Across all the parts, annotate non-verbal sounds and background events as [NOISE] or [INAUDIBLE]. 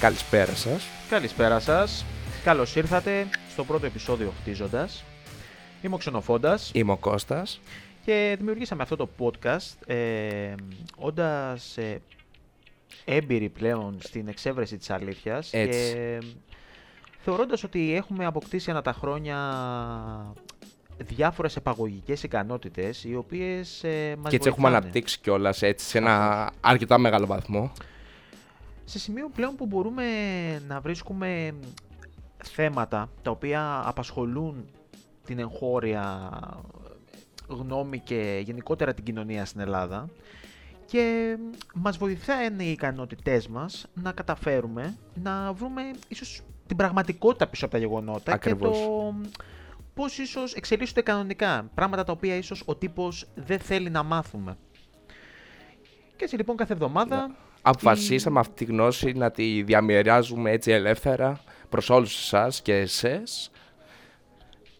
Καλησπέρα σας. Καλησπέρα σας. Καλώς ήρθατε στο πρώτο επεισόδιο Χτίζοντας. Είμαι ο Ξενοφόντας Είμαι ο Κώστας. και δημιουργήσαμε αυτό το podcast ε, όντας ε, έμπειροι πλέον στην εξέβρεση της αλήθειας Έτσι. και θεωρώντας ότι έχουμε αποκτήσει ανά τα χρόνια διάφορες επαγωγικές ικανότητες οι οποίες ε, μας και έτσι έχουμε βοηθάνε. αναπτύξει κιόλας έτσι σε ένα αρκετά μεγάλο βαθμό. Σε σημείο πλέον που μπορούμε να βρίσκουμε θέματα τα οποία απασχολούν την εγχώρια γνώμη και γενικότερα την κοινωνία στην Ελλάδα και μας βοηθάνε οι ικανότητές μας να καταφέρουμε να βρούμε ίσως την πραγματικότητα πίσω από τα γεγονότα Ακριβώς. και το πώς ίσως εξελίσσονται κανονικά, πράγματα τα οποία ίσως ο τύπος δεν θέλει να μάθουμε. Και έτσι λοιπόν κάθε εβδομάδα Αποφασίσαμε αυτή τη γνώση να τη διαμοιράζουμε έτσι ελεύθερα προς όλους εσάς και εσές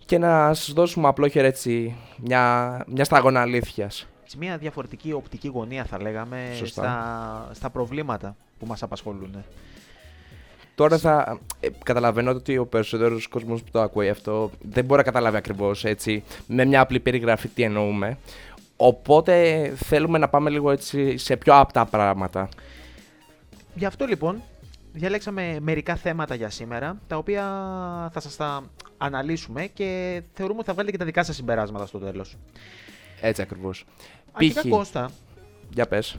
και να σας δώσουμε απλόχερα έτσι μια, μια σταγόνα αλήθειας. σε μια διαφορετική οπτική γωνία θα λέγαμε Σωστά. στα, στα προβλήματα που μας απασχολούν. Τώρα θα ε, καταλαβαίνω ότι ο περισσότερος κόσμος που το ακούει αυτό δεν μπορεί να καταλάβει ακριβώς έτσι με μια απλή περιγραφή τι εννοούμε. Οπότε θέλουμε να πάμε λίγο έτσι σε πιο απτά πράγματα. Γι' αυτό λοιπόν διαλέξαμε μερικά θέματα για σήμερα, τα οποία θα σας τα αναλύσουμε και θεωρούμε ότι θα βγάλετε και τα δικά σας συμπεράσματα στο τέλος. Έτσι ακριβώς. Αρχικά Π.χ. Κώστα, Για πες.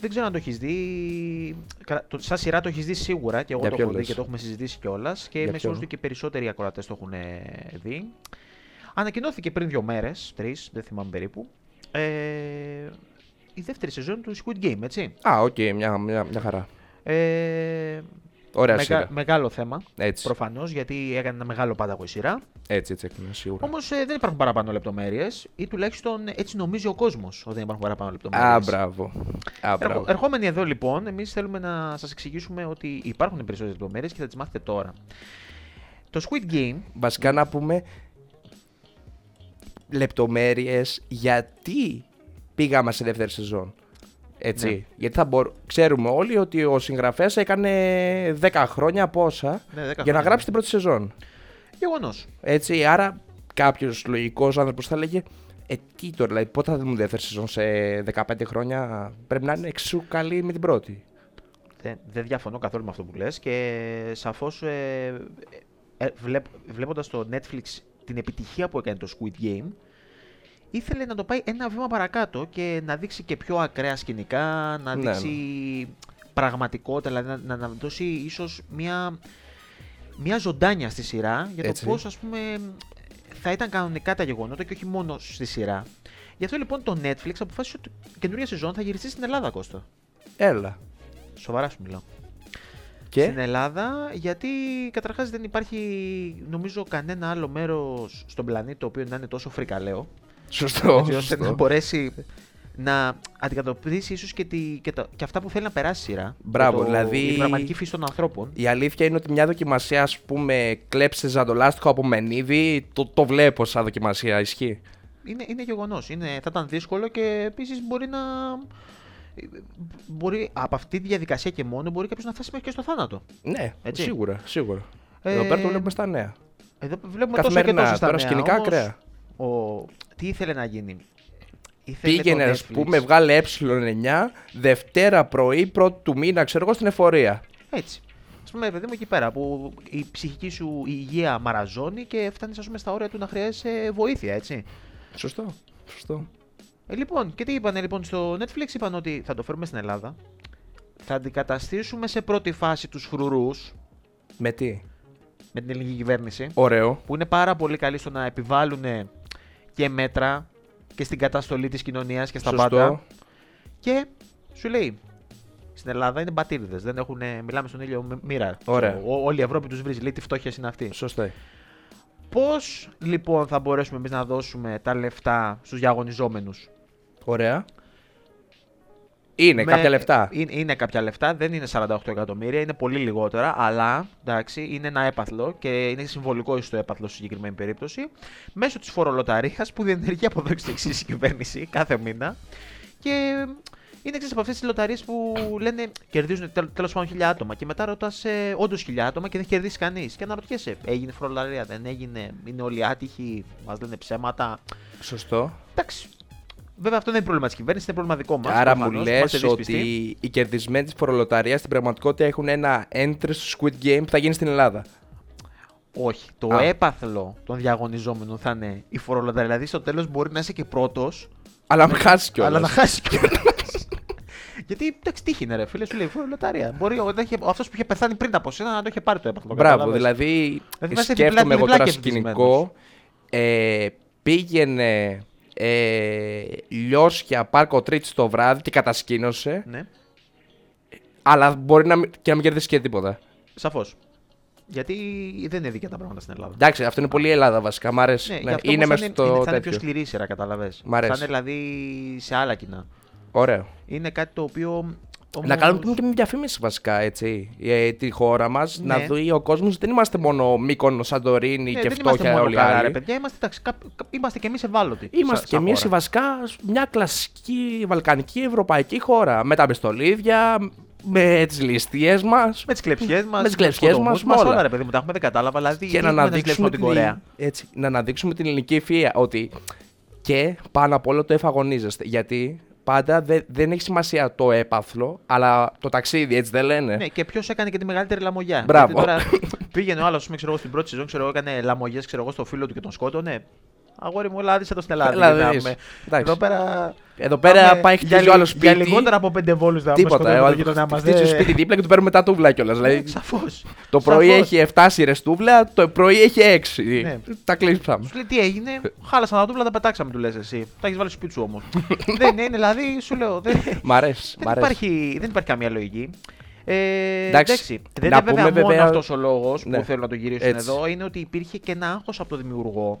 δεν ξέρω αν το έχεις δει, Καλά, το, σαν σειρά το έχεις δει σίγουρα και εγώ Για το ποιο έχω δει λες; και το έχουμε συζητήσει κιόλας και είμαι ποιο; σίγουρος ότι και περισσότεροι ακροατές το έχουν ε, δει. Ανακοινώθηκε πριν δύο μέρες, τρεις, δεν θυμάμαι περίπου, ε, η δεύτερη σεζόν του Squid Game, έτσι. Α, οκ, μια, μια, μια χαρά. Ε, Ωραία μεγα- σειρά. μεγάλο θέμα, Έτσι, προφανώς, γιατί έκανε ένα μεγάλο πάταγο η σειρά. έτσι, έτσι, έκανα σίγουρα. Όμως δεν υπάρχουν παραπάνω λεπτομέρειες, ή τουλάχιστον έτσι νομίζει ο κόσμος ότι δεν υπάρχουν παραπάνω λεπτομέρειες. Α, μπράβο. Α, μπράβο. Ερχόμενοι εδώ λοιπόν, εμείς θέλουμε να σας εξηγήσουμε ότι υπάρχουν περισσότερες λεπτομέρειες και θα τις μάθετε τώρα. Το Squid Game, Βασικά να πούμε λεπτομέρειες γιατί πήγαμε σε δεύτερη σεζόν. Έτσι. Ναι. Γιατί θα μπορ... ξέρουμε όλοι ότι ο συγγραφέας έκανε 10 χρόνια πόσα ναι, 10 για να χρόνια. γράψει την πρώτη σεζόν. Γεγονός. Έτσι, άρα κάποιος λογικός άνθρωπος θα λέγε Ε, τι τώρα, δηλαδή, πότε θα δούμε δεύτερη σεζόν σε 15 χρόνια. Πρέπει να είναι εξίσου καλή με την πρώτη. Δεν, δεν διαφωνώ καθόλου με αυτό που λες και σαφώς ε, ε, βλέπ, βλέποντας το Netflix την επιτυχία που έκανε το Squid Game ήθελε να το πάει ένα βήμα παρακάτω και να δείξει και πιο ακραία σκηνικά, να Ναι, δείξει πραγματικότητα, δηλαδή να, να, να δώσει ίσως μια, μια ζωντάνια στη σειρά για το Έτσι. πώς ας πούμε θα ήταν κανονικά τα γεγονότα και όχι μόνο στη σειρά. Γι' αυτό λοιπόν το Netflix αποφάσισε ότι η καινούργια σεζόν θα γυριστεί στην Ελλάδα, Κώστα. Έλα. Σοβαρά σου μιλάω. Και; Στην Ελλάδα, γιατί καταρχάς δεν υπάρχει νομίζω κανένα άλλο μέρος στον πλανήτη το οποίο να είναι τόσο φρικαλαίο, Σωστό. έτσι ώστε σωστό. να μπορέσει να αντικατοπτρίσει ίσως και, τη, και, τα- και αυτά που θέλει να περάσει η σειρά. Μπράβο, Και το, δηλαδή- Η πραγματική φύση των ανθρώπων. Η αλήθεια είναι ότι μια δοκιμασία, ας πούμε, κλέψε ζαντολάστιχο από μενίδι, το, το βλέπω σαν δοκιμασία. Ισχύει. Είναι, είναι γεγονός. Είναι, θα ήταν δύσκολο και επίσης μπορεί να... Μπορεί, από αυτή τη διαδικασία και μόνο μπορεί κάποιος να φτάσει μέχρι και στο θάνατο. Ναι, Έτσι. σίγουρα, σίγουρα. Ε, Εδώ πέρα το βλέπουμε στα νέα. Εδώ βλέπουμε τόσο και Καθημερινά, τόσο στα τώρα νέα, σκηνικά όμως, ακραία. Ο... Τι ήθελε να γίνει. Ήθελε Πήγαινε, το ας Netflix. πούμε, βγάλε ε9 Δευτέρα πρωί, πρώτη του μήνα, ξέρω εγώ, στην εφορία. Έτσι. Α πούμε, παιδί μου, εκεί πέρα που η ψυχική σου υγεία μαραζώνει και φτάνεις, ας πούμε, στα όρια του να χρειάζεσαι βοήθεια, έτσι. Σωστό. Σωστό. Ε, λοιπόν, και τι είπανε λοιπόν στο Netflix, είπαν ότι θα το φέρουμε στην Ελλάδα. Θα αντικαταστήσουμε σε πρώτη φάση τους φρουρούς Με τι; με την ελληνική κυβέρνηση. Ωραίο. Που είναι πάρα πολύ καλοί στο να επιβάλλουν και μέτρα και στην καταστολή της κοινωνίας και στα Σωστό. πάντα. Και σου λέει, στην Ελλάδα είναι μπατήριδες. Δεν έχουν, μιλάμε στον ήλιο μ- μοίρα. Ωραία. Ο- όλη η Ευρώπη τους βρίζει. Λέει τι φτώχεια είναι αυτή. Σωστό. Πώς λοιπόν θα μπορέσουμε εμείς να δώσουμε τα λεφτά στους διαγωνιζόμενους; Ωραία. Είναι κάποια λεφτά. Είναι, είναι κάποια λεφτά, δεν είναι 48 εκατομμύρια, είναι πολύ λιγότερα, αλλά εντάξει, είναι ένα έπαθλο και είναι συμβολικό στο έπαθλο στη συγκεκριμένη περίπτωση. Μέσω της φορολοταρίας που διενεργεί από εδώ και στο εξής η κυβέρνηση κάθε μήνα. Και Είναι ξέρεις από αυτές τις λοταρίες που λένε κερδίζουν τέλος πάντων χιλιά άτομα. Και μετά ρωτάς ε, όντως χιλιά άτομα και δεν έχει κερδίσει κανείς. Και αναρωτιέσαι, έγινε φορολαρία, δεν έγινε, είναι όλοι άτυχοι, μας λένε ψέματα. Σωστό. Εντάξει. Βέβαια αυτό δεν είναι πρόβλημα της κυβέρνησης, είναι πρόβλημα δικό μας. Άρα μου λες ότι οι κερδισμένοι της φορολοταρία στην πραγματικότητα έχουν ένα entry στο Squid Game που θα γίνει στην Ελλάδα. Όχι. Το Α. έπαθλο των διαγωνιζόμενων θα είναι η φορολοταρία. Δηλαδή στο τέλος μπορεί να είσαι και πρώτος. Αλλά να χάσεις κιόλας. Αλλά να χάσεις κιόλας. [LAUGHS] Γιατί εντάξει, τύχη είναι ρε φίλε, σου λέει φορολοταρία. Μπορεί αυτός που είχε πεθάνει πριν από σένα να το είχε πάρει το έπαθλο. Μπράβο, δηλαδή. δηλαδή σκέφτομαι εγώ τώρα σκηνικό. Ε, πήγαινε ε, λιώσια πάρκο τρίτη το βράδυ και κατασκήνωσε. Ναι. Αλλά μπορεί να, και να μην κερδίσει και τίποτα. Σαφώς. Γιατί δεν είναι δίκαια τα πράγματα στην Ελλάδα. Εντάξει, αυτό είναι πολύ Ελλάδα βασικά. Μ' αρέσει. Ναι, ναι. Είναι μέσα στο. Είναι, θα είναι πιο σκληρή σειρά, καταλαβέ. Θα είναι δηλαδή σε άλλα κοινά. Ωραίο. Είναι κάτι το οποίο. Όμως... Να κάνουμε και μια διαφήμιση βασικά έτσι. Για τη χώρα μας. Ναι. Να δει ο κόσμος δεν είμαστε μόνο Μήκονο, Σαντορίνη ναι, και φτώχεια όλοι οι άλλοι. Ρε, παιδιά, είμαστε, ταξι, είμαστε και εμείς ευάλωτοι. Είμαστε και εμείς βασικά μια κλασική βαλκανική ευρωπαϊκή χώρα. Με τα μπεστολίδια, με τις ληστείες μας. Με τις κλεψιές μας. Με τις κλεψιές μας. Μας όλα, ρε παιδί μου, τα έχουμε δεν κατάλαβα. Δηλαδή, και να αναδείξουμε, την, Κορέα. Έτσι, να αναδείξουμε την ελληνική ευφυα ότι και πάνω απ' όλο το εφαγωνίζεστε. Γιατί πάντα δεν, δεν έχει σημασία το έπαθλο, αλλά το ταξίδι, έτσι δεν λένε. Ναι, και ποιος έκανε και τη μεγαλύτερη λαμογιά. Μπράβο. τώρα πήγαινε ο άλλος, ξέρω εγώ, στην πρώτη σεζόν, ξέρω εγώ, έκανε λαμογιές, ξέρω εγώ, στο φίλο του και τον σκότωνε. Αγόρι μου, λάδισε το στην Ελλάδα. Εδώ πέρα. Εδώ πέρα πάει χτίζει ο άλλος σπίτι. Για λιγότερα από πέντε βόλους δεν Τίποτα. Ο γείτονά μας. Χτίζει σπίτι δίπλα και του παίρνουμε τα τούβλα κιόλας. Δηλαδή, Σαφώς. Το πρωί έχει 7 σειρέ τούβλα, το πρωί έχει 6. Ναι. Τα κλείσαμε. Σου λέει τι έγινε, χάλασαν τα τούβλα, τα πετάξαμε, του λες εσύ. Τα έχεις βάλει σπίτι σου όμως. [LAUGHS] δεν είναι, δηλαδή σου λέω. Μ' αρέσει. Δεν υπάρχει καμία λογική. Ε, εντάξει, δεν είναι βέβαια, βέβαια μόνο αυτός ο λόγος ναι. που θέλω να το γυρίσουν εδώ. Είναι ότι υπήρχε και ένα άγχος από το δημιουργό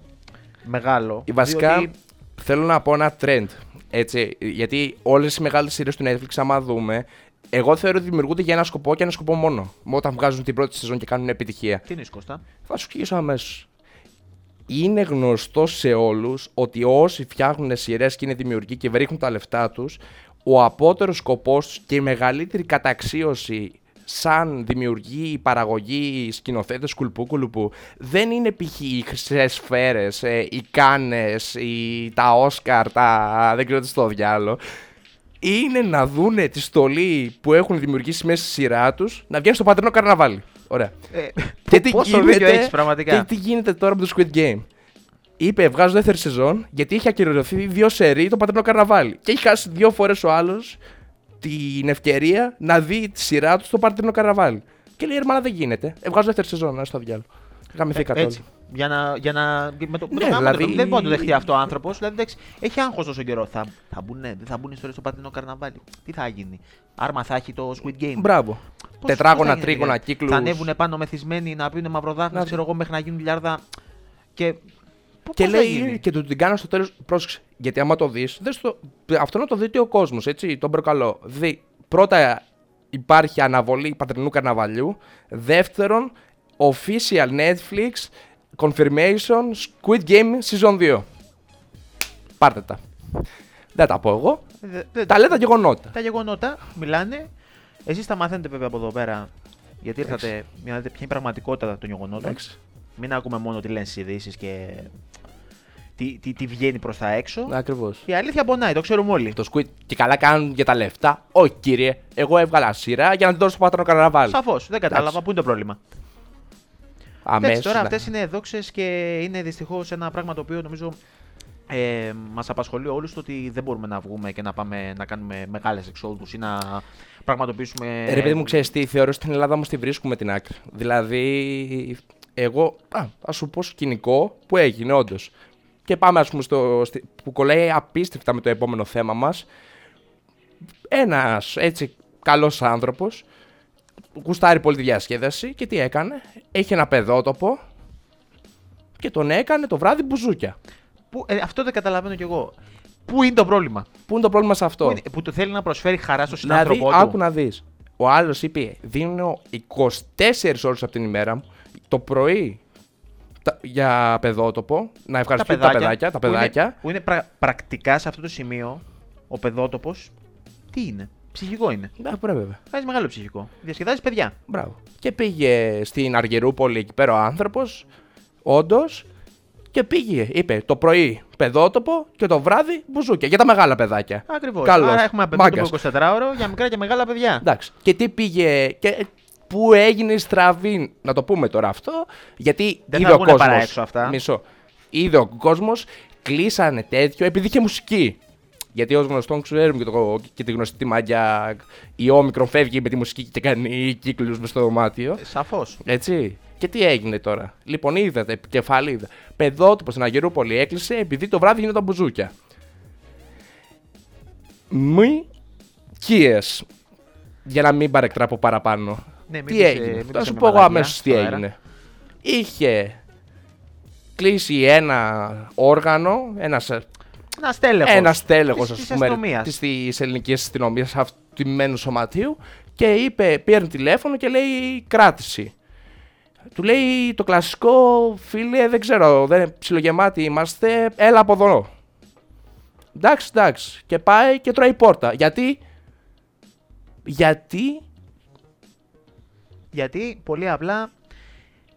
μεγάλο. Βασικά διότι... θέλω να πω ένα trend. Έτσι, γιατί όλες οι μεγάλες σειρές του Netflix, άμα δούμε, εγώ θεωρώ ότι δημιουργούνται για ένα σκοπό και ένα σκοπό μόνο. Όταν βγάζουν την πρώτη σεζόν και κάνουν επιτυχία. Τι είναι Κώστα; Θα σου εξηγήσω αμέσως. Είναι γνωστό σε όλους ότι όσοι φτιάχνουν σειρές και είναι δημιουργοί και βρίσκουν τα λεφτά τους, ο απότερος σκοπός του και η μεγαλύτερη καταξίωση σαν δημιουργοί, παραγωγή, σκηνοθέτες κουλπού κουλπού, δεν είναι π.χ. οι χρυσές σφαίρες, ε, οι κάνες, τα Όσκαρ, τα δεν ξέρω τι στο διάλογο. Είναι να δούνε τη στολή που έχουν δημιουργήσει μέσα στη σειρά τους να βγαίνει στο πατρινό καρναβάλι. Ωραία. Ε, και τι γίνεται, έχεις, πραγματικά; Και τι γίνεται τώρα με το Squid Game; Είπε, βγάζω δεύτερη σεζόν γιατί έχει ακυρωθεί δύο σερί το πατρινό καρναβάλι. Και έχει χάσει δύο φορές ο άλλος την ευκαιρία να δει τη σειρά του στο Παρτινό Καραβάλι. Και λέει: Ερμάνα δεν γίνεται. Εβγάζω δεύτερη σεζόν, να στο διάλογο. Γαμηθήκατε ε, έτσι. Για να, για να, με το, ναι, δηλαδή... δεν μπορεί να το δεχτεί αυτό ο άνθρωπος. Δηλαδή, έχει άγχος τόσο καιρό. Θα, θα μπουν, δεν θα μπουν ιστορίε στο Παρτινό Καρναβάλι. Τι θα γίνει; Άρμα θα έχει το Squid Game. Μπράβο. Πώς, Τετράγωνα, τρίγωνα, κύκλους. Θα ανέβουν πάνω μεθυσμένοι να πίνουν μαυροδάφνη, ξέρω εγώ, μέχρι να γίνουν λιάρδα. Και και λέει και του την κάνω στο τέλος. Πρόσεξε. Γιατί άμα το δεις, αυτό να το δει ο κόσμος, έτσι. Τον προκαλώ. Δει, πρώτα υπάρχει αναβολή πατρινού καρναβαλιού. Δεύτερον, official Netflix confirmation Squid Game season 2. Πάρτε τα. Δεν τα πω εγώ. τα λέει τα γεγονότα. Τα γεγονότα μιλάνε. Εσείς τα μαθαίνετε βέβαια από εδώ πέρα. Γιατί ήρθατε για να δείτε ποια είναι η πραγματικότητα των γεγονότων. Μην ακούμε μόνο τι λένε στις ειδήσεις και τι, τι, τι βγαίνει προς τα έξω. Ακριβώς. Η αλήθεια πονάει, το ξέρουμε όλοι. Το Squid και καλά κάνουν για τα λεφτά. Όχι κύριε, εγώ έβγαλα σειρά για να την δώσω στο πατρόνο καρναβάλι. Σαφώς, δεν κατάλαβα. Πού είναι το πρόβλημα; Αμέσως. Τώρα αυτές είναι δόξες και είναι δυστυχώς ένα πράγμα το οποίο νομίζω ε, μας απασχολεί όλους το ότι δεν μπορούμε να βγούμε και να πάμε να κάνουμε μεγάλες εξόδους ή να πραγματοποιήσουμε. Ρε παιδί μου, ξέρεις τι, θεωρώ στην Ελλάδα όμως τη βρίσκουμε την άκρη. Δηλαδή, εγώ, α, ας σου πω σκηνικό που έγινε όντως. Και πάμε, ας πούμε, στο, που κολλάει απίστευτα με το επόμενο θέμα μας. Ένας έτσι καλός άνθρωπος γουστάρει πολύ τη διασκέδαση και τι έκανε. Έχει ένα παιδότοπο και τον έκανε το βράδυ μπουζούκια. Που, ε, αυτό δεν καταλαβαίνω κι εγώ. Πού είναι το πρόβλημα; Πού είναι το πρόβλημα σε αυτό; Που, είναι, που το θέλει να προσφέρει χαρά στο συνάνθρωπό δηλαδή, του; Άκου να δεις. Ο άλλος είπε: Δίνω 24 ώρες από την ημέρα μου. Το πρωί για παιδότοπο, να ευχαριστούμε τα παιδάκια. Τα παιδάκια, που είναι, που είναι πρακτικά σε αυτό το σημείο ο παιδότοπος Τι είναι. Ψυχικό είναι. Ναι, πρέπει βέβαια. Κάνει μεγάλο ψυχικό. Διασκεδάζεις παιδιά. Μπράβο. Και πήγε στην Αργυρούπολη εκεί πέρα ο άνθρωπος, όντως, και πήγε, είπε το πρωί παιδότοπο και το βράδυ μπουζούκια. Για τα μεγάλα παιδάκια. Ακριβώς. Καλώς. Άρα έχουμε Μάγκας. απαιτήσει 24 ώρο για μικρά και μεγάλα παιδιά. Εντάξει. Και τι πήγε. Και πού έγινε η στραβή, να το πούμε τώρα αυτό, γιατί Δεν είδε θα ο βγουνε κόσμο. παρά έξω αυτά. Μισό. Είδε ο κόσμος, κλείσανε τέτοιο επειδή είχε μουσική. Γιατί ως γνωστόν ξέρουμε και, το, και τη γνωστή τη μάγια η όμικρον φεύγει με τη μουσική και κάνει κύκλους μες στο δωμάτιο. Σαφώς. Έτσι. Και τι έγινε τώρα; Λοιπόν, είδατε, επικεφαλίδα. Παιδότυπο στην Αγερούπολη έκλεισε επειδή το βράδυ γίνονταν μπουζούκια. Μη κίες. Για να μην παρεκτράπω παραπάνω. Ναι, μην τι πεις, ε, έγινε. μην Θα πεις σου με πω εγώ μαλακία αμέσως τι στον αέρα. έγινε. Είχε κλείσει ένα όργανο, ένας, Ένας τέλεχο. ένας τέλεχο της- της αστυνομίας. της ελληνικής αστυνομίας αυτημένου σωματείου και είπε, πήρε τηλέφωνο και λέει κράτηση. Του λέει το κλασικό, φίλε, δεν ξέρω, δεν είναι ψιλογεμάτοι είμαστε, έλα από εδώ. Εντάξει, εντάξει. Και πάει και τρώει πόρτα. Γιατί, γιατί, Γιατί πολύ απλά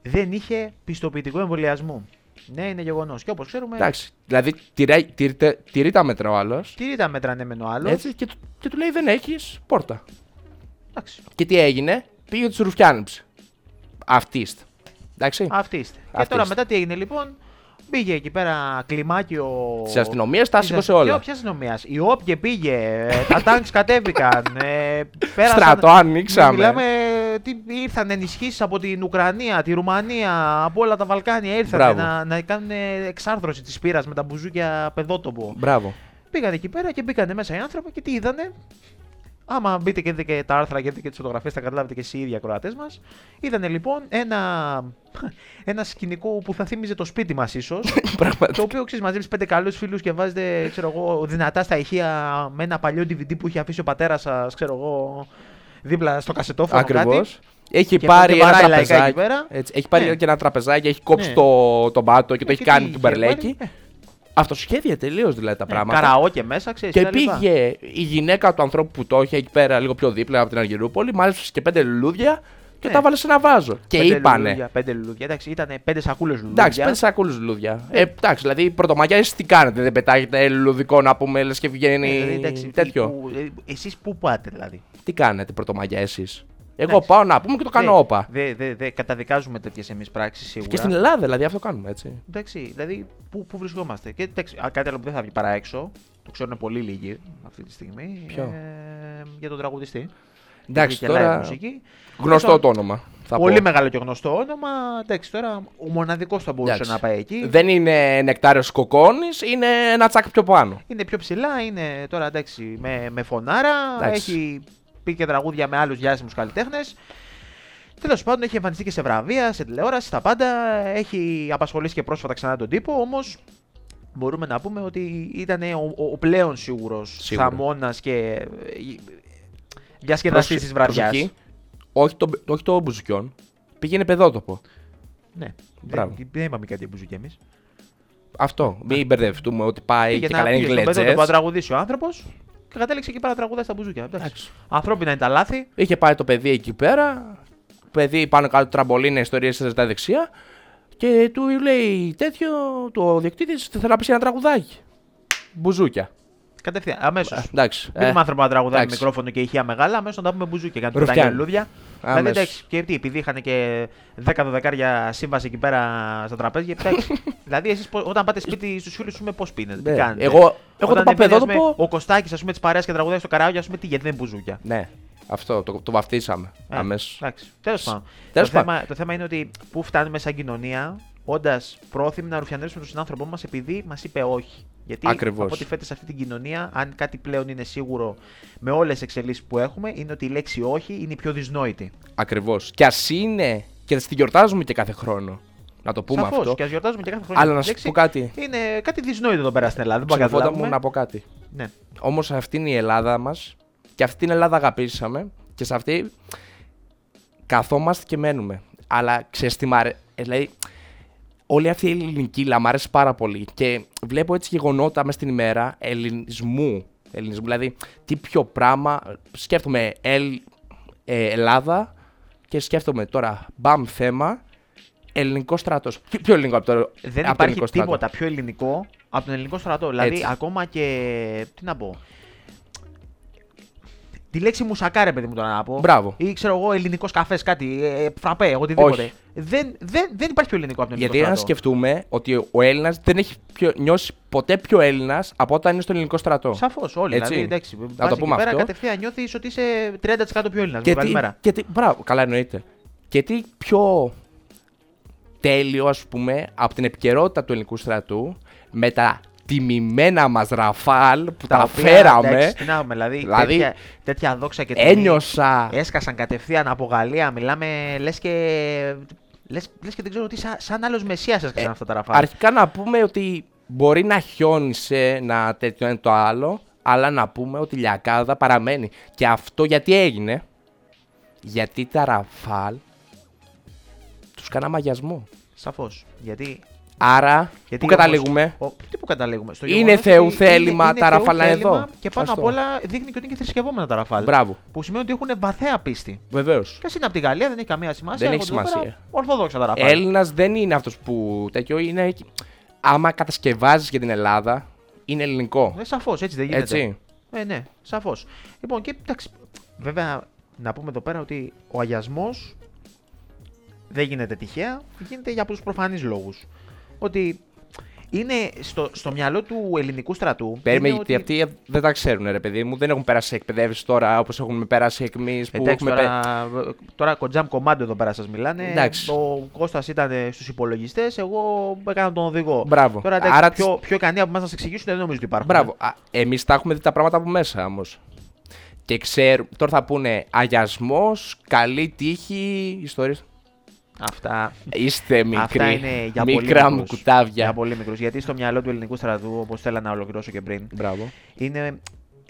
δεν είχε πιστοποιητικό εμβολιασμού. Ναι, είναι γεγονός. Και όπως ξέρουμε, εντάξει, δηλαδή τηρεί, τηρείται- τηρεί τα μέτρα ο άλλος, τηρεί τα μέτρα ναι, μεν ο άλλος. έτσι, και, του- και του λέει δεν έχεις πόρτα. Εντάξει. Και τι έγινε, πήγε τους ρουφιάνεψε. Αυτίστ. Εντάξει. Αυτή είστε. Και Αυτή τώρα είστε. μετά τι έγινε λοιπόν. Πήγε εκεί πέρα κλιμάκιο. Της αστυνομίας τα της σήκωσε ασ- όλα. Ποια αστυνομίας; Η όπια πήγε. ε, τα τάγκς κατέβηκαν. Ε, πέρασαν, Στρατό ανοίξαμε. Μιλάμε. Τι, ήρθαν ενισχύσεις από την Ουκρανία, τη Ρουμανία, από όλα τα Βαλκάνια. Ήρθαν Μπράβο. να, να κάνουν εξάρθρωση της πύρα με τα μπουζούκια παιδότοπο. Μπράβο. Πήγαν εκεί πέρα και μπήκαν μέσα οι άνθρωποι και τι είδανε; Άμα μπείτε και δείτε και τα άρθρα και δείτε και τις φωτογραφίες, θα καταλάβετε και εσείς οι ίδιοι ακροατές μας. Είδανε λοιπόν ένα, [LAUGHS] ένα σκηνικό που θα θύμιζε το σπίτι μας ίσως. [LAUGHS] το Πραγματικά. οποίο ξέρεις, μαζεύεις πέντε καλούς φίλους και βάζετε ξέρω εγώ, δυνατά στα ηχεία με ένα παλιό DVD που είχε αφήσει ο πατέρας σας, ξέρω εγώ, δίπλα στο κασετόφωνο. Ακριβώς. Κάτι. Έχει Και- πάρει και ένα βαράει λαϊκά εκεί τραπεζάκι. πέρα. Έτσι, έχει πάρει Ναι. και ένα τραπεζάκι, έχει κόψει Ναι. το, το μπάτο και το Ε, έχει τι κάνει είχε του μπερλέκι. πάρει; Ε, Αυτοσχέδια τελείως δηλαδή τα ε, πράγματα. Καραόκε μέσα, ξέρεις. Και πήγε η γυναίκα του ανθρώπου που το είχε εκεί πέρα λίγο πιο δίπλα από την Αργυρούπολη, μάλιστα και πέντε λουλούδια και Ναι. τα βάλε σε ένα βάζο. Και Πέντε είπανε. λουλούδια, πέντε λουλούδια. Εντάξει, ήταν πέντε σακούλες λουλούδια. Εντάξει, πέντε σακούλου λουλούδια. Ε, εντάξει, δηλαδή πρωτομαγιά εσείς τι κάνετε, δεν πετάγετε λουλουδικό να πούμε, λες και βγαίνει Ε, δηλαδή, εντάξει, τέτοιο. που- ε, εσείς πού πάτε δηλαδή. Τι κάνετε πρωτομαγιά εσείς; Εγώ Εντάξει. πάω να πούμε και το κάνω Δεν- όπα. Δεν δε, δε καταδικάζουμε τέτοιες εμείς πράξεις σίγουρα. Και στην Ελλάδα δηλαδή αυτό κάνουμε έτσι. Εντάξει, δηλαδή πού, πού βρισκόμαστε. Και εντάξει, α, κάτι άλλο που δεν θα βγει παρά έξω, το ξέρουν πολύ λίγοι αυτή τη στιγμή. Ποιο; Ε, για τον τραγουδιστή. Εντάξει, Βγήκε live τώρα μουσική. γνωστό Λοιπόν, το όνομα. Θα πολύ πω. μεγάλο και γνωστό όνομα. Εντάξει, τώρα ο μοναδικός θα μπορούσε Εντάξει. να πάει εκεί. Δεν είναι νεκτάριος κοκόνης, είναι ένα τσάκ πιο πάνω. Είναι πιο ψηλά, είναι τώρα εντάξει με, με φωνάρα. Εντάξει. Έχει πει και τραγούδια με άλλους διάσημους καλλιτέχνες. Τέλος πάντων, έχει εμφανιστεί και σε βραβεία, σε τηλεόραση, στα πάντα. Έχει απασχολήσει και πρόσφατα ξανά τον τύπο. Όμως μπορούμε να πούμε ότι ήταν ο, ο, ο πλέον σίγουρος Σίγουρα. θαμώνα και ε, διασκεδαστής της Προσοχή, βραδιάς. προσοχή. Όχι το, όχι το μπουζουκιόν. Πήγαινε παιδότοπο. Ναι, Μπράβο. δεν, δεν είπαμε κάτι μπουζουκί εμείς. Αυτό. Μην μπερδευτούμε ότι πάει και Πήγε καλά να είναι πήγε στον πέδο γλετζές. να τραγουδήσει ο άνθρωπος και κατέληξε εκεί πέρα να τραγουδάει στα μπουζούκια. Εντάξει. Εντάξει. Ανθρώπινα είναι τα λάθη. Είχε πάει το παιδί εκεί πέρα. Παιδί πάνω κάτω τραμπολίνα, ιστορία σε ζητά δεξιά. Και του λέει τέτοιο, το διεκτήτη, θέλω να πεις ένα τραγουδάκι. Μπουζούκια. Κατευθείαν, αμέσως. Ε, εντάξει. Μην δούμε άνθρωπο να τραγουδάει με εντάξει. μικρόφωνο και ηχεία μεγάλα, αμέσως να τα πούμε μπουζούκια και να του Ρουφιάνι. πετάνε λουλούδια. Δηλαδή Αμέσως. εντάξει, και τι, επειδή είχαν και 10 δεκάρια σύμβαση εκεί πέρα στα τραπέζια. εντάξει. [LAUGHS] δηλαδή, εσείς όταν πάτε σπίτι στους φίλους σου, πώς πίνετε, τι Ναι. κάνετε; Εγώ, εγώ Όταν το δεν πίνει, ας πούμε, παπεδότοπο. Ο Κωστάκης, ας πούμε, της παρέας και τραγουδάει στο καράο, ας πούμε, τι, γιατί δεν είναι μπουζούκια. Ναι, αυτό το, το βαφτίσαμε Ε, αμέσως. Εντάξει, τέλος πάντων. Τέλος το, θέμα, το θέμα είναι ότι πού φτάνουμε σαν κοινωνία, όντας πρόθυμοι να ρουφιανίσουμε τον συνάνθρωπό μας επειδή μας είπε όχι. Γιατί Ακριβώς. από ό,τι φαίνεται σε αυτή την κοινωνία, αν κάτι πλέον είναι σίγουρο με όλες τις εξελίξεις που έχουμε, είναι ότι η λέξη όχι είναι η πιο δυσνόητη. Ακριβώς. Και ας είναι και τη γιορτάζουμε και κάθε χρόνο. Να το πούμε Σαφώς, αυτό. και ας γιορτάζουμε και κάθε χρόνο. Αλλά Η να σου λέξη πω κάτι. Είναι κάτι δυσνόητο εδώ πέρα στην Ελλάδα. Δεν μπορούμε να Ξεφόντα μου καταλάβουμε. να πω κάτι. Ναι. Όμως αυτή είναι η Ελλάδα μας και αυτή την Ελλάδα αγαπήσαμε και σε αυτή καθόμαστε και μένουμε. Αλλά ξέρεις τι μ' αρέ- ε, Δηλαδή, όλη αυτή η ελληνική λα μ' αρέσει πάρα πολύ και βλέπω έτσι γεγονότα μέσα στην ημέρα ελληνισμού ελληνισμού. Δηλαδή, τι πιο πράγμα. Σκέφτομαι Ελ, ε, Ελλάδα και σκέφτομαι τώρα μπαμ θέμα ελληνικό στρατός. Πιο ελληνικό από το, Δεν από το υπάρχει ελληνικό στρατό. τίποτα πιο ελληνικό από τον ελληνικό στρατό. Δηλαδή, Έτσι. ακόμα και. Τι να πω. Τη λέξη μουσακά, ρε παιδί μου τώρα να πω. Μπράβο. Ή ξέρω εγώ, ελληνικός καφές, κάτι. Ε, φραπέ, οτιδήποτε. Όχι. Δεν, δεν, δεν υπάρχει πιο ελληνικό από τον Γιατί ελληνικό να στρατό. σκεφτούμε ότι ο Έλληνας δεν έχει πιο, νιώσει ποτέ πιο Έλληνας από όταν είναι στο ελληνικό στρατό. Σαφώς, όλοι. Έτσι. Δηλαδή, εντάξει, Να πας το εκεί πούμε πέρα, αυτό. κατευθείαν νιώθεις ότι είσαι 30% πιο Έλληνας. Και τι, Καλημέρα. και τι, μπράβο, καλά εννοείται. Και τι πιο τέλειο, ας πούμε, από την επικαιρότητα του ελληνικού στρατού με τα τιμημένα μας ραφάλ που τα, οποία, φέραμε. εντάξει, τι να πούμε, δηλαδή, Δηλαδή, τέτοια, τέτοια δόξα και τιμή Ένιωσα. Έσκασαν κατευθείαν από Γαλλία. Μιλάμε, λες και. Λες, λες και δεν ξέρω τι, σαν, σαν άλλος μεσίας έσκασαν Ε, αυτά τα ραφάλ. Αρχικά να πούμε ότι μπορεί να χιόνισε να τέτοιο είναι το άλλο, αλλά να πούμε ότι η λιακάδα παραμένει. Και αυτό γιατί έγινε; Γιατί τα ραφάλ τους κάναμε αγιασμό. Σαφώς. Γιατί. Άρα, γιατί πού όπως- καταλήγουμε; ο- τι που καταλήγουμε. Στο Είναι γεγονός Θεού ότι θέλημα είναι τα Θεού ραφάλ να είναι θέλημα εδώ. Και πάνω Αυτό. απ' όλα δείχνει και ότι είναι και θρησκευόμενα τα ραφάλ. Μπράβο. Που σημαίνει ότι έχουν βαθαία πίστη. Βεβαίως. Και είναι από τη Γαλλία, δεν έχει καμία σημασία. Δεν έχει έρχονται εδώ σημασία. πέρα Ορθόδοξα τα ραφάλ. Έλληνας δεν είναι αυτός που τέτοιο είναι. Άμα κατασκευάζεις για την Ελλάδα, είναι ελληνικό. Ε, σαφώς, έτσι δεν γίνεται. Έτσι. Ε, ναι, σαφώς. Λοιπόν, και εντάξει. Βέβαια, να πούμε εδώ πέρα ότι ο αγιασμός δεν γίνεται τυχαία, γίνεται για του προφανείς λόγους. Ότι είναι στο, στο μυαλό του ελληνικού στρατού. Περίμενε, είναι γιατί αυτοί δεν τα ξέρουν, ρε παιδί μου. Δεν έχουν περάσει εκπαιδεύσεις τώρα όπως έχουμε περάσει εμεί. Που Εντάξει, έχουμε τώρα, τώρα κοντζάμ κομμάτι εδώ πέρα σας μιλάνε. Εντάξει. Ο Κώστας ήταν στους υπολογιστές, εγώ έκανα τον οδηγό. Μπράβο. Τώρα εντάξει, Άρα πιο, πιο ικανοί από εμάς να σας εξηγήσουν δεν νομίζω ότι υπάρχουν. Μπράβο. Εμείς τα έχουμε δει τα πράγματα από μέσα όμως. Και ξέρουμε. Τώρα θα πούνε αγιασμός, καλή τύχη, ιστορίες. Αυτά, Είστε μικροί. αυτά είναι για πολύ Μικρά μου μικρούς. κουτάβια. Για πολύ μικρούς. Γιατί στο μυαλό του ελληνικού στρατού, όπως θέλω να ολοκληρώσω και πριν, Μπράβο. είναι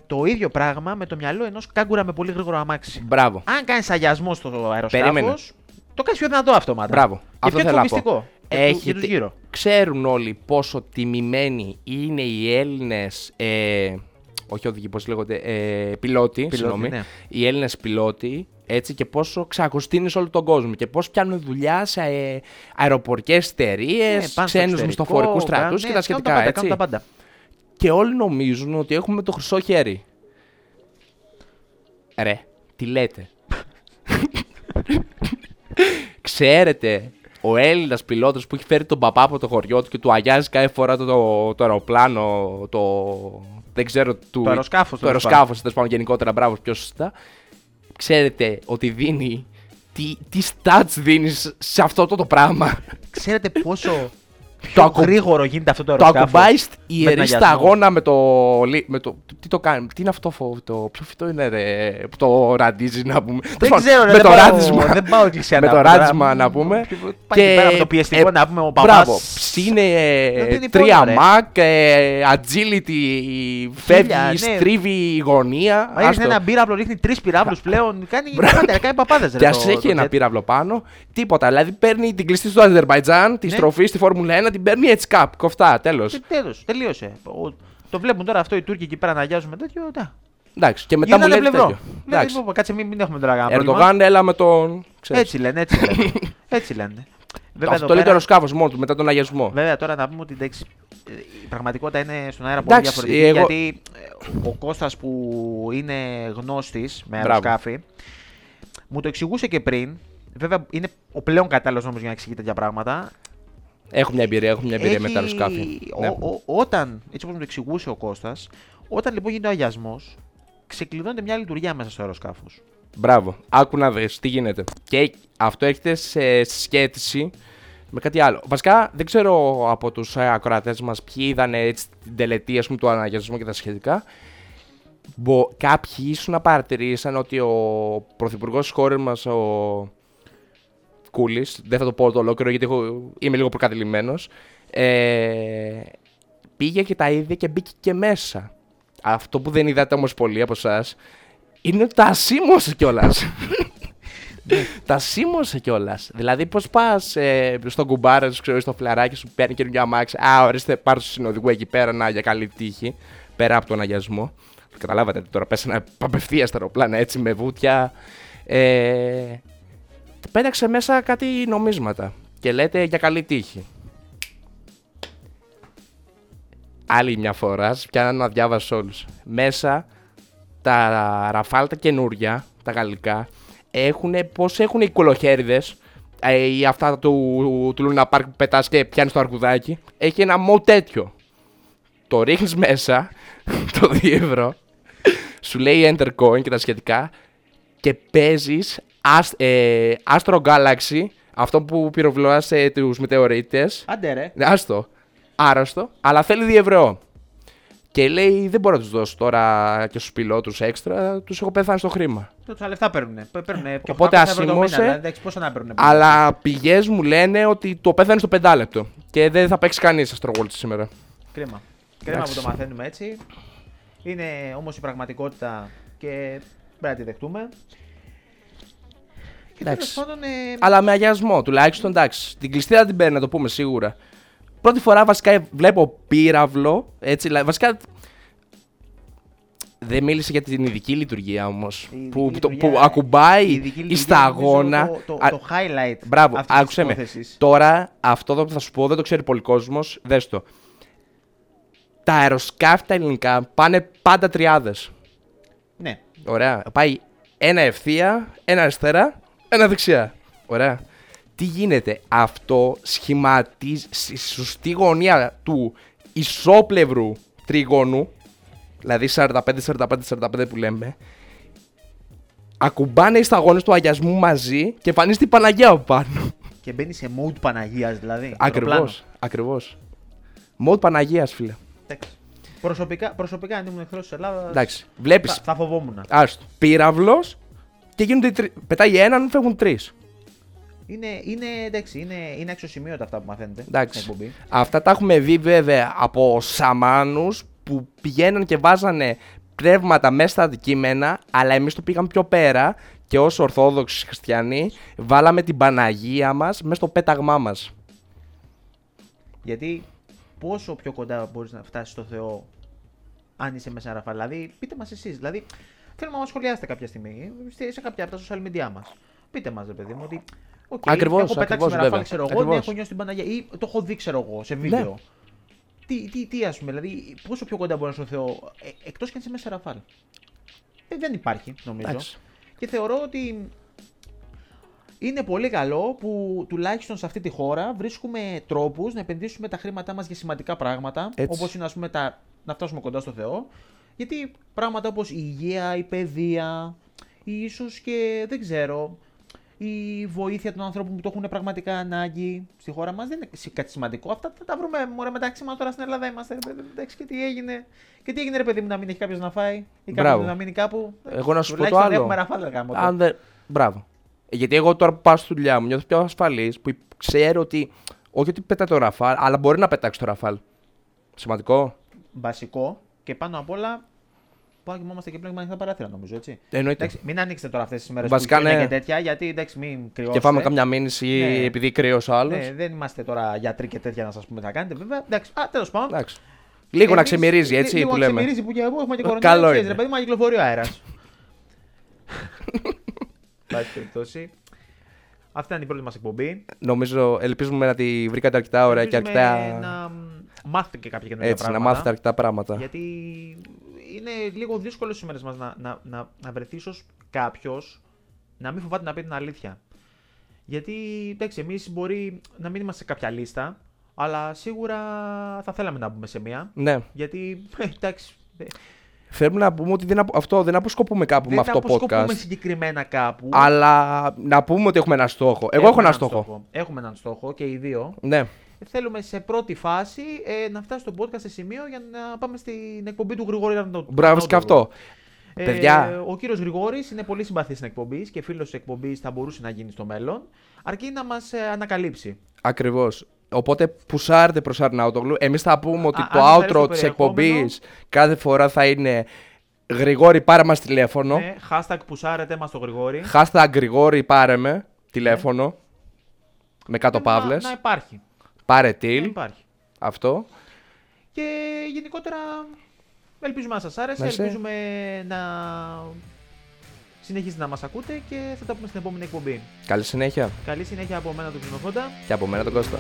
το ίδιο πράγμα με το μυαλό ενός κάγκουρα με πολύ γρήγορο αμάξι. Μπράβο. Αν κάνεις αγιασμό στο αεροσκάφος, Περίμενε. το κάνεις πιο δυνατό αυτόματα. Μπράβο. Και Αυτό πιο θέλω να πω. εκφοβιστικό. Για του- Έχετε- Για τους γύρω. Ξέρουν όλοι πόσο τιμημένοι είναι οι Έλληνες, ε, όχι οδηγοί, πώς λέγονται, ε, πιλότοι, συγγνώμη, ναι. οι Έλληνες πιλότοι, έτσι, και πόσο ξακουστίνει σε όλο τον κόσμο και πώς πιάνουν δουλειά σε ε, αεροπορικές εταιρείες, Ναι, πάνε στο ξένους εξωτερικό, μισθοφορικούς κάνουν- στρατούς ναι, και τα κάνουν σχετικά, πάντα, έτσι. κάνουν τα πάντα. Και όλοι νομίζουν ότι έχουμε το χρυσό χέρι. Ρε, τι λέτε; [LAUGHS] Ξέρετε, ο Έλληνας πιλότος που έχει φέρει τον παπά από το χωριό του και του αγιάζει κάθε φορά το, το, το αεροπλάνο, το. Δεν ξέρω. Του, Το αεροσκάφος, Το τέλος αεροσκάφος, τέλος πάντων, γενικότερα, μπράβο, πιο σωστά. Ξέρετε ότι δίνει. Τι, τι stats δίνεις σε αυτό το, το πράγμα; Ξέρετε πόσο Το πιο ακου- γρήγορο γίνεται αυτό το το αεροσκάφος. ακουμπάεις με ιερή τον στα αγιασμό. αγώνα με το, λι- με το. Τι το κάνει, τι είναι αυτό φο- το. Ποιο φυτό είναι, ρε, που το ραντίζει να πούμε. Δεν Τέλος πάντων, ξέρω, ρε, με δεν το πάω- ράντισμα. δεν πάω εκκλησία με να το πω τώρα. ράντισμα να πούμε. Πάει εκεί πέρα από το πιεστικό να πούμε ο παπάς. Μπράβο. Ψήνε Να δίνει τρία πόνο, ρε. μακ, ε, agility, φεύγει, ναι. στρίβει η γωνία. Μα ρίχνει άστο. ένα μπύραυλο, ρίχνει τρεις πυράβλους πλέον. Κάνει Μπράβο. πάντα, κάνει παπάδες. Και ας έχει ένα πύραυλο πάνω, τίποτα. Δηλαδή παίρνει την κλειστή στο Αζερβαϊτζάν, τη Ναι. στροφή στη Φόρμουλα 1, την παίρνει έτσι καπ. Κοφτά, τέλος. Τέλος, τελείωσε. Ο- Το βλέπουν τώρα αυτό οι Τούρκοι εκεί πέρα να αγιάζουν με τέτοιο. Να. Εντάξει, και μετά μου Γυρνάνε λέει πλευρό. τέτοιο. Λέει, Εντάξει. λοιπόν, Κάτσε, μην, μην έχουμε τώρα κανένα πρόβλημα. Ερντογάν, έλα με τον. ξέρεις. Έτσι λένε, έτσι λένε. [LAUGHS] έτσι λένε. Βέβαια, Αυτό εδώ το λέει το πέρα- αεροσκάφο μόνο του μετά τον αγιασμό. Βέβαια τώρα να πούμε ότι εντάξει, ε, η πραγματικότητα είναι στον αέρα πολύ Εντάξει, διαφορετική. εγώ- Γιατί ε, ο Κώστας που είναι γνώστης με Μπράβο. αεροσκάφη μου το εξηγούσε και πριν. Βέβαια είναι ο πλέον κατάλληλος νόμος για να εξηγεί τέτοια πράγματα. Έχω μια εμπειρία, έχω μια εμπειρία με τα Έχει- αεροσκάφη. ο- Ναι. ο- όταν, έτσι όπως μου το εξηγούσε ο Κώστας, όταν λοιπόν γίνεται ο αγιασμός, ξεκλειδώνεται μια λειτουργία μέσα στο αεροσκάφος. Μπράβο. Άκου να δεις τι γίνεται. Και αυτό έρχεται σε σχέση με κάτι άλλο. Βασικά δεν ξέρω από τους ακροατές μας ποιοι είδαν έτσι την τελετή ας πούμε, του αναγιασμού και τα σχετικά. Μπο, κάποιοι ίσως να παρατηρήσαν ότι ο πρωθυπουργός της χώρας μας, ο Κούλης, δεν θα το πω το ολόκληρο γιατί εγώ είμαι λίγο προκατηλημένος, ε, πήγε και τα είδε και μπήκε και μέσα. Αυτό που δεν είδατε όμως πολλοί από εσάς είναι ότι τα σήμωσε κιόλας. τα σήμωσε κιόλας. Δηλαδή, πώς πας ε, στον κουμπάρα σου, ξέρω, στο φλαράκι σου, παίρνει καινούργια αμάξι. Α, ορίστε, πάρ' το συνοδηγού εκεί πέρα να για καλή τύχη. Πέρα από τον αγιασμό. Καταλάβατε τώρα πέσανε απευθεία στα αεροπλάνα έτσι με βούτια. Ε, πέταξε μέσα κάτι νομίσματα και λέτε για καλή τύχη. Άλλη μια φορά, σας πιάνω να διάβασω όλους. Μέσα τα ραφάλ τα καινούρια, τα γαλλικά, έχουν, πώς έχουν οι κολοχέριδες, ε, ή αυτά του, του Luna Park που πετάς και πιάνεις το αρκουδάκι, έχει ένα μο τέτοιο. Το ρίχνεις μέσα, [LAUGHS] το 2 ευρώ, σου λέει Enter Coin και τα σχετικά και παίζεις Ast- ε, Astro Galaxy, αυτό που πυροβολάς τους μετεωρίτες, Άντε ρε. ναι, άστο. Άρρωστο, αλλά θέλει 2 ευρώ. Και λέει: Δεν μπορώ να τους δώσω τώρα και στους πιλότους έξτρα, τους έχω πεθάνει στο χρήμα. Τόσα λεφτά παίρνουν. Παίρνουν και Οπότε 800 ευρώ το μήνα, ασήμωσε, δηλαδή, εντάξει, πόσο να παίρνουν. Αλλά πηγές μου λένε ότι το πέθανε στο πεντάλεπτο. Και δεν θα παίξει κανείς Astro World σήμερα. Κρίμα. Κρίμα Εντάξει. που το μαθαίνουμε έτσι. Είναι όμως η πραγματικότητα και πρέπει να τη δεχτούμε. Και τέλος Εντάξει. πάντων. ε, Αλλά με αγιασμό, τουλάχιστον εντάξει. Την κλειστήρα την παίρνει, να το πούμε σίγουρα. Πρώτη φορά βασικά βλέπω πύραυλο. Έτσι, δηλαδή, βασικά. Δεν μίλησε για την ειδική λειτουργία όμως. η ειδική Που, το- λειτουργία- που ακουμπάει η ειδική η λειτουργία σταγόνα. νομίζω Το, το, Α, το highlight. Μπράβο, αυτής της άκουσε με. υπόθεσης. Τώρα, αυτό εδώ που θα σου πω δεν το ξέρει πολύ κόσμος. Δες το. Τα αεροσκάφη τα ελληνικά πάνε πάντα τριάδες. Ναι. Ωραία. Πάει ένα ευθεία, ένα αριστερά, ένα δεξιά. Ωραία. Τι γίνεται; Αυτό σχηματίζει στη σωστή γωνία του ισόπλευρου τρίγωνου, δηλαδή 45-45-45 που λέμε, ακουμπάνε οι σταγόνες του αγιασμού μαζί και εμφανίζεται η Παναγία από πάνω. Και μπαίνει σε mode Παναγίας δηλαδή. Ακριβώς, ακριβώς. Μode Παναγίας, φίλε. Εντάξει. Προσωπικά, προσωπικά, αν ήμουν εχθρός της Ελλάδας. Εντάξει, βλέπεις, Θα, θα φοβόμουν. άστο, πύραυλος και γίνονται οι τρει... πετάει έναν, φεύγουν τρεις. Είναι, είναι, εντάξει, είναι, είναι αξιοσημείωτα αυτά που μαθαίνετε Εντάξει. στην εκπομπή. Αυτά τα έχουμε δει βέβαια από σαμάνους που πηγαίναν και βάζανε πνεύματα μέσα στα αντικείμενα, αλλά εμείς το πήγαμε πιο πέρα και ως Ορθόδοξοι Χριστιανοί βάλαμε την Παναγία μας μέσα στο πέταγμά μας. Γιατί πόσο πιο κοντά μπορείς να φτάσεις στο Θεό αν είσαι μέσα ραφάλ. Δηλαδή, πείτε μας εσείς. Δηλαδή, θέλουμε να μας σχολιάσετε κάποια στιγμή σε σε κάποια από τα social media μας. Πείτε μας, ρε παιδί μου, ότι. Okay, Ακριβώς, έχω πετάξει ακριβώς, με ραφάλ, βέβαια. ξέρω εγώ, Ακριβώς. ναι, έχω νιώσει την Παναγία ή το έχω δει, ξέρω εγώ, σε βίντεο. Τι, τι, τι ας πούμε, δηλαδή, πόσο πιο κοντά μπορεί να στο Θεό, ε, εκτός και αν είσαι μέσα σε ραφάλ. Ε, δεν υπάρχει, νομίζω. Εντάξει. Και θεωρώ ότι είναι πολύ καλό που τουλάχιστον σε αυτή τη χώρα βρίσκουμε τρόπους να επενδύσουμε τα χρήματά μας για σημαντικά πράγματα. Έτσι. Όπως είναι ας πούμε, τα, να φτάσουμε κοντά στο Θεό. Γιατί πράγματα όπως η υγεία, η παιδεία, ή ίσως και δεν ξέρω, η βοήθεια των ανθρώπων που το έχουν πραγματικά ανάγκη στη χώρα μας δεν είναι σι- κάτι σημαντικό. Αυτά θα τα βρούμε μωρέ, μεταξύ μας τώρα στην Ελλάδα είμαστε. Ρε, παιδί, εντάξει, και τι έγινε. Και τι έγινε, ρε παιδί μου, να μην έχει κάποιος να φάει ή κάποιος Μπράβο. να μείνει κάπου. Εγώ να σου πω το Τουλάχιστον άλλο. Έχουμε ραφάλ, ρε, γάμο το. Αν δεν... Μπράβο. Ε, Γιατί εγώ τώρα που πάω στη δουλειά μου νιώθω πιο ασφαλής που ξέρω ότι όχι ότι πετάει το ραφάλ, αλλά μπορεί να πετάξει το ραφάλ. Σημαντικό. Βασικό και πάνω απ' όλα πάω και είμαστε και πλέον με ανοιχτά παράθυρα νομίζω έτσι. Εννοείται. Εντάξει, μην ανοίξετε τώρα αυτές τις μέρες Βασικά, που χιόνια ναι. και τέτοια γιατί εντάξει, μην κρυώσετε. Και πάμε καμιά μήνυση Ναι. επειδή κρύος ο άλλος. Ναι, δεν είμαστε τώρα γιατροί και τέτοια να σας πούμε τι θα κάνετε βέβαια. Εντάξει, α, τέλος πάντων. Εντάξει. Λίγο να Εμείς- ξεμυρίζει, έτσι λίγο που να λέμε. ξεμυρίζει που και εγώ έχουμε και Ε, κορονοϊό. καλό ξέρεις, είναι. Ρε παιδί μου, να κυκλοφορεί ο αέρας. [LAUGHS] Πάση περιπτώσει. Αυτή ήταν η πρώτη μας εκπομπή. Νομίζω, ελπίζουμε να τη βρήκατε αρκετά ωραία και Ελπίζουμε αρκετά. Να μ, μάθετε και κάποια καινούργια Έτσι, να πράγματα. μάθετε αρκετά πράγματα. Γιατί είναι λίγο δύσκολο στι μέρες μας να, να, να, να βρεθεί ίσως κάποιος να μην φοβάται να πει την αλήθεια. Γιατί εντάξει, εμείς μπορεί να μην είμαστε σε κάποια λίστα, αλλά σίγουρα θα θέλαμε να μπούμε σε μία. Ναι. Γιατί [LAUGHS] εντάξει. ε, Θέλουμε να πούμε ότι δεν, απο- αυτό δεν αποσκοπούμε κάπου δεν με αυτό το αποσκοπούμε podcast. συγκεκριμένα κάπου. Αλλά να πούμε ότι έχουμε ένα στόχο. Εγώ Έχουμε έχω ένα έναν στόχο. Έχουμε έναν στόχο και οι δύο. Ναι. Θέλουμε σε πρώτη φάση ε, να φτάσει το podcast σε σημείο για να πάμε στην εκπομπή του Γρηγόρη Ραντο- Μπράβο και Ραντόγλου. αυτό. Παιδιά. ο κύριος Γρηγόρης είναι πολύ συμπαθής στην εκπομπή και φίλος της εκπομπής θα μπορούσε να γίνει στο μέλλον, αρκεί να μας ανακαλύψει. Ακριβώς. Οπότε πουσάρετε προς Αρναούτογλου. Εμείς θα πούμε ότι Α, το αν σας αρέσει outro το της περιεχόμενο. εκπομπής κάθε φορά θα είναι Γρηγόρη πάρε μας τηλέφωνο. Ναι, hashtag που σάρετε μας το Γρηγόρη. Hashtag Γρηγόρη πάρε με τηλέφωνο. Με κάτω Ναι, να- παύλες. Να, υπάρχει. Πάρε Να τιλ. υπάρχει. Αυτό. Και γενικότερα Ελπίζουμε να σας άρεσε, Merci. ελπίζουμε να συνεχίσετε να μας ακούτε και θα τα πούμε στην επόμενη εκπομπή. Καλή συνέχεια Καλή συνέχεια από μένα τον Κλινοφόντα. και από μένα τον Κώστα.